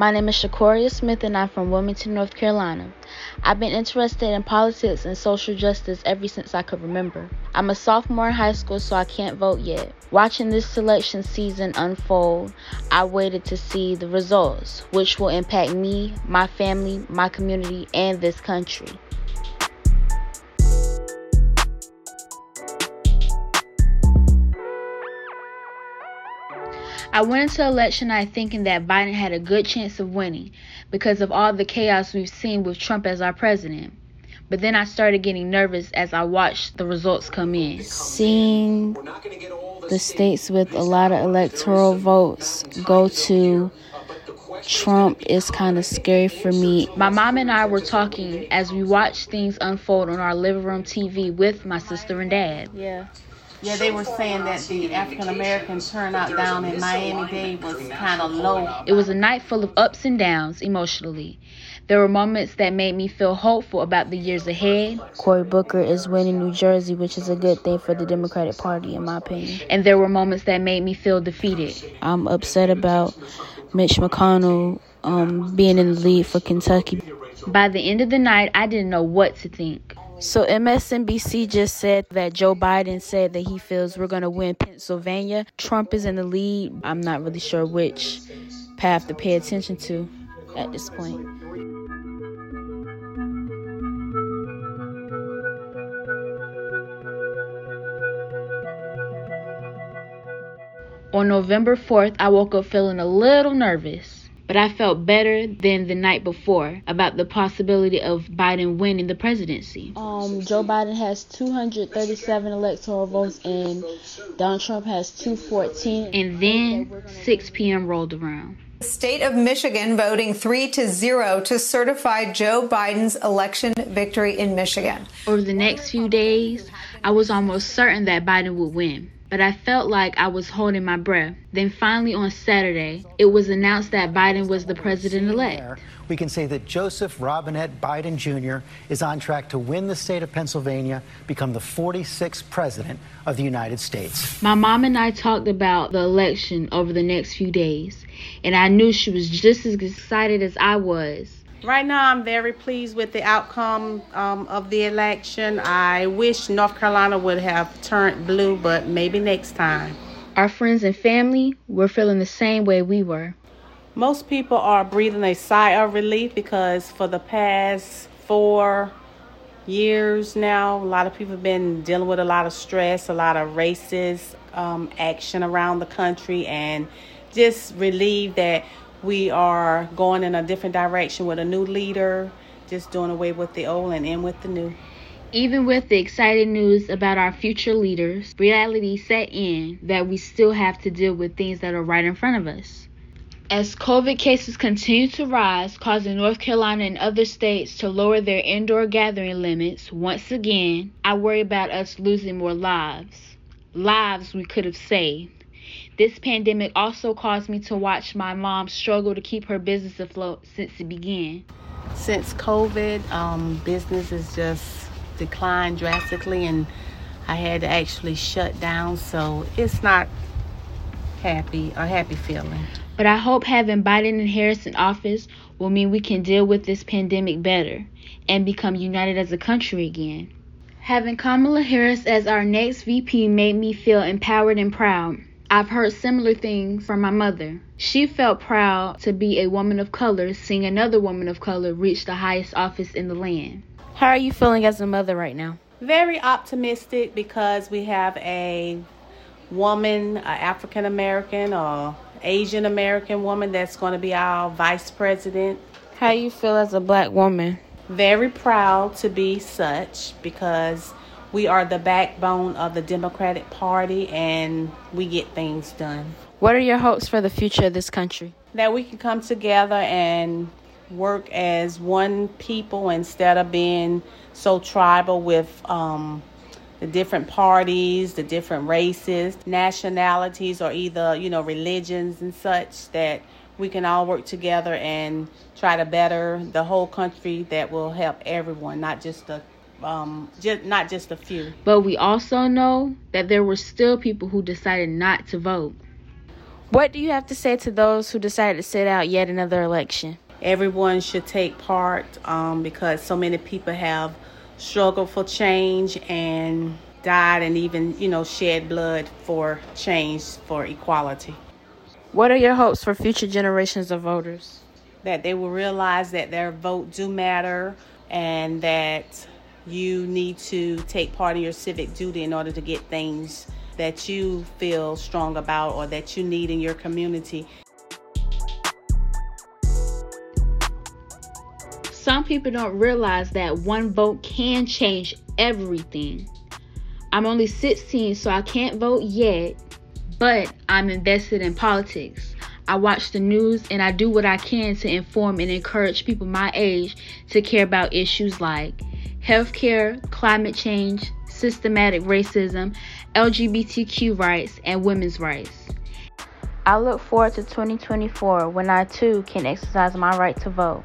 My name is Shakoria Smith and I'm from Wilmington, North Carolina. I've been interested in politics and social justice ever since I could remember. I'm a sophomore in high school, so I can't vote yet. Watching this selection season unfold, I waited to see the results, which will impact me, my family, my community, and this country. I went into election night thinking that Biden had a good chance of winning because of all the chaos we've seen with Trump as our president. But then I started getting nervous as I watched the results come in. Seeing the states with a lot of electoral votes go to Trump is kind of scary for me. My mom and I were talking as we watched things unfold on our living room TV with my sister and dad. Yeah. Yeah, they were saying that the African American turnout down in Miami Dade was kind of low. It was a night full of ups and downs emotionally. There were moments that made me feel hopeful about the years ahead. Cory Booker is winning New Jersey, which is a good thing for the Democratic Party, in my opinion. And there were moments that made me feel defeated. I'm upset about Mitch McConnell um, being in the lead for Kentucky. By the end of the night, I didn't know what to think. So MSNBC just said that Joe Biden said that he feels we're going to win Pennsylvania. Trump is in the lead. I'm not really sure which path to pay attention to at this point. On November 4th, I woke up feeling a little nervous but I felt better than the night before about the possibility of Biden winning the presidency. Um, Joe Biden has 237 electoral votes and Donald Trump has 214. And then 6 p.m. rolled around. The state of Michigan voting 3 to 0 to certify Joe Biden's election victory in Michigan. Over the next few days, I was almost certain that Biden would win but I felt like I was holding my breath. Then finally on Saturday, it was announced that Biden was the president elect. We can say that Joseph Robinette Biden Jr. is on track to win the state of Pennsylvania, become the 46th president of the United States. My mom and I talked about the election over the next few days, and I knew she was just as excited as I was. Right now, I'm very pleased with the outcome um, of the election. I wish North Carolina would have turned blue, but maybe next time. Our friends and family were feeling the same way we were. Most people are breathing a sigh of relief because for the past four years now, a lot of people have been dealing with a lot of stress, a lot of racist um, action around the country, and just relieved that we are going in a different direction with a new leader, just doing away with the old and in with the new. Even with the exciting news about our future leaders, reality set in that we still have to deal with things that are right in front of us. As COVID cases continue to rise, causing North Carolina and other states to lower their indoor gathering limits once again, I worry about us losing more lives. Lives we could have saved. This pandemic also caused me to watch my mom struggle to keep her business afloat since it began. Since COVID, um, business has just declined drastically, and I had to actually shut down. So it's not happy a happy feeling. But I hope having Biden and Harris in office will mean we can deal with this pandemic better and become united as a country again. Having Kamala Harris as our next VP made me feel empowered and proud. I've heard similar things from my mother. She felt proud to be a woman of color seeing another woman of color reach the highest office in the land. How are you feeling as a mother right now? Very optimistic because we have a woman, an African American or Asian American woman that's going to be our vice president. How you feel as a black woman? Very proud to be such because we are the backbone of the Democratic Party and we get things done. What are your hopes for the future of this country? That we can come together and work as one people instead of being so tribal with um, the different parties, the different races, nationalities, or either, you know, religions and such, that we can all work together and try to better the whole country that will help everyone, not just the um, just not just a few. But we also know that there were still people who decided not to vote. What do you have to say to those who decided to sit out yet another election? Everyone should take part um, because so many people have struggled for change and died and even, you know, shed blood for change, for equality. What are your hopes for future generations of voters? That they will realize that their vote do matter and that you need to take part in your civic duty in order to get things that you feel strong about or that you need in your community. Some people don't realize that one vote can change everything. I'm only 16, so I can't vote yet, but I'm invested in politics. I watch the news and I do what I can to inform and encourage people my age to care about issues like healthcare, climate change, systematic racism, LGBTQ rights, and women's rights. I look forward to 2024 when I too can exercise my right to vote.